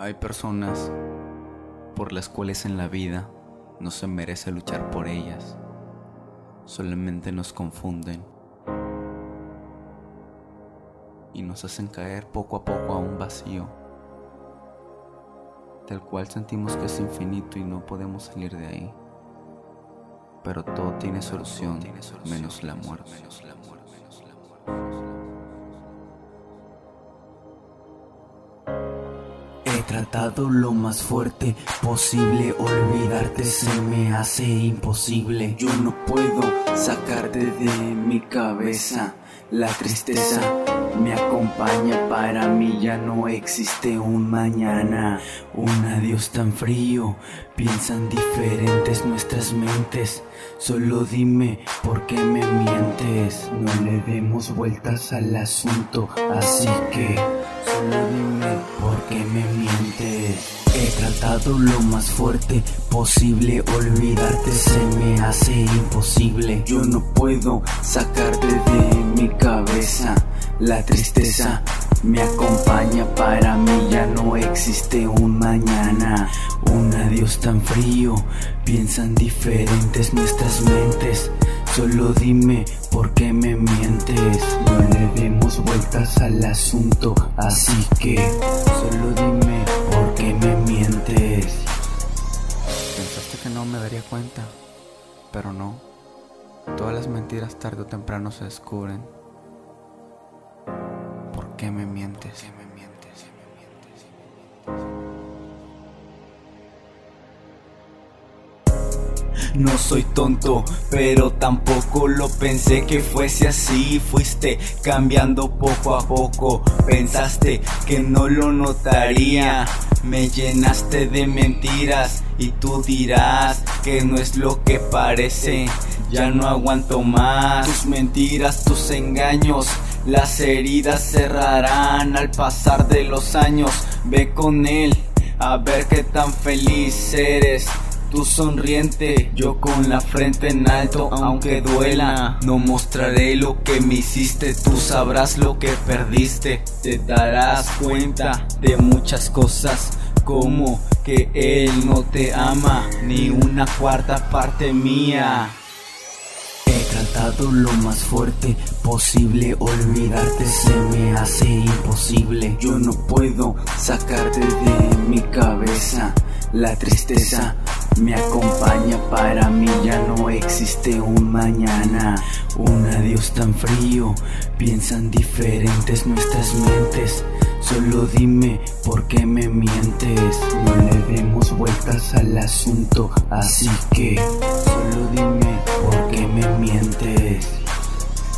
Hay personas por las cuales en la vida no se merece luchar por ellas, solamente nos confunden y nos hacen caer poco a poco a un vacío del cual sentimos que es infinito y no podemos salir de ahí. Pero todo tiene solución, menos la muerte. Tratado lo más fuerte posible, olvidarte se me hace imposible. Yo no puedo sacarte de mi cabeza. La tristeza me acompaña, para mí ya no existe un mañana, un adiós tan frío, piensan diferentes nuestras mentes, solo dime por qué me mientes, no le demos vueltas al asunto, así que solo dime por qué me mientes. He tratado lo más fuerte posible, olvidarte se me hace imposible. Yo no puedo sacarte de mi cabeza. La tristeza me acompaña, para mí ya no existe un mañana. Un adiós tan frío, piensan diferentes nuestras mentes. Solo dime por qué me al asunto, así que solo dime por qué me mientes. Pensaste que no me daría cuenta, pero no. Todas las mentiras tarde o temprano se descubren. ¿Por qué me mientes? No soy tonto, pero tampoco lo pensé que fuese así. Fuiste cambiando poco a poco. Pensaste que no lo notaría. Me llenaste de mentiras y tú dirás que no es lo que parece. Ya no aguanto más tus mentiras, tus engaños. Las heridas cerrarán al pasar de los años. Ve con él a ver qué tan feliz eres. Tú sonriente, yo con la frente en alto, aunque duela. No mostraré lo que me hiciste, tú sabrás lo que perdiste. Te darás cuenta de muchas cosas, como que él no te ama, ni una cuarta parte mía. He tratado lo más fuerte posible, olvidarte se me hace imposible. Yo no puedo sacarte de mi cabeza. La tristeza me acompaña, para mí ya no existe un mañana. Un adiós tan frío, piensan diferentes nuestras mentes. Solo dime por qué me mientes. No le demos vueltas al asunto, así que solo dime por qué me mientes.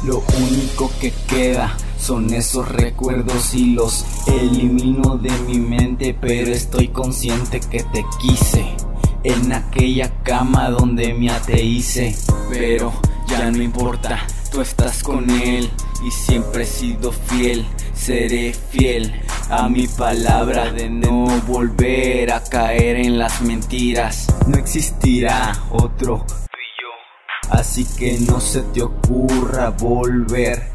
Lo único que queda son esos recuerdos y los elimino de mi mente, pero estoy consciente que te quise en aquella cama donde me ateíce, pero ya no importa, tú estás con él y siempre he sido fiel, seré fiel a mi palabra de no volver a caer en las mentiras, no existirá otro Así que no se te ocurra volver.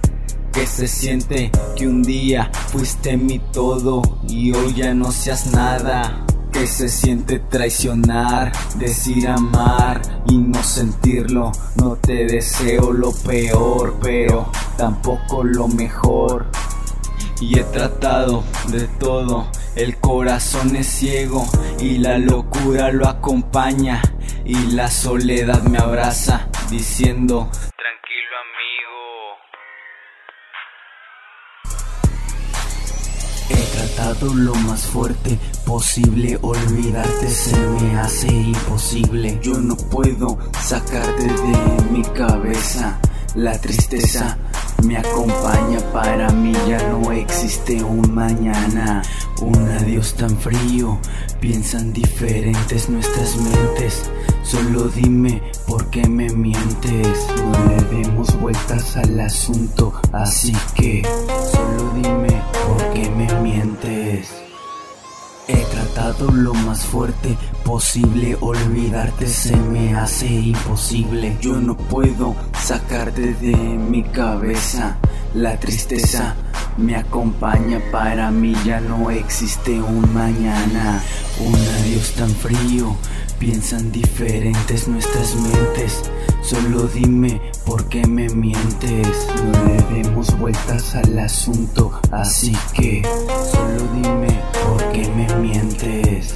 Que se siente que un día fuiste mi todo y hoy ya no seas nada. Que se siente traicionar, decir amar y no sentirlo. No te deseo lo peor, pero tampoco lo mejor. Y he tratado de todo, el corazón es ciego y la locura lo acompaña y la soledad me abraza diciendo tranquilo amigo. He tratado lo más fuerte posible, olvidarte se me hace imposible. Yo no puedo sacarte de mi cabeza la tristeza me acompaña, para mí ya no existe un mañana. Un adiós tan frío, piensan diferentes nuestras mentes. Solo dime por qué me mientes. No le demos vueltas al asunto, así que solo dime por qué me mientes. Lo más fuerte posible, olvidarte se me hace imposible. Yo no puedo sacarte de mi cabeza. La tristeza me acompaña. Para mí ya no existe un mañana. Un adiós tan frío, piensan diferentes nuestras mentes. Solo dime por qué me mientes. No le demos vueltas al asunto, así que solo dime por qué me mientes.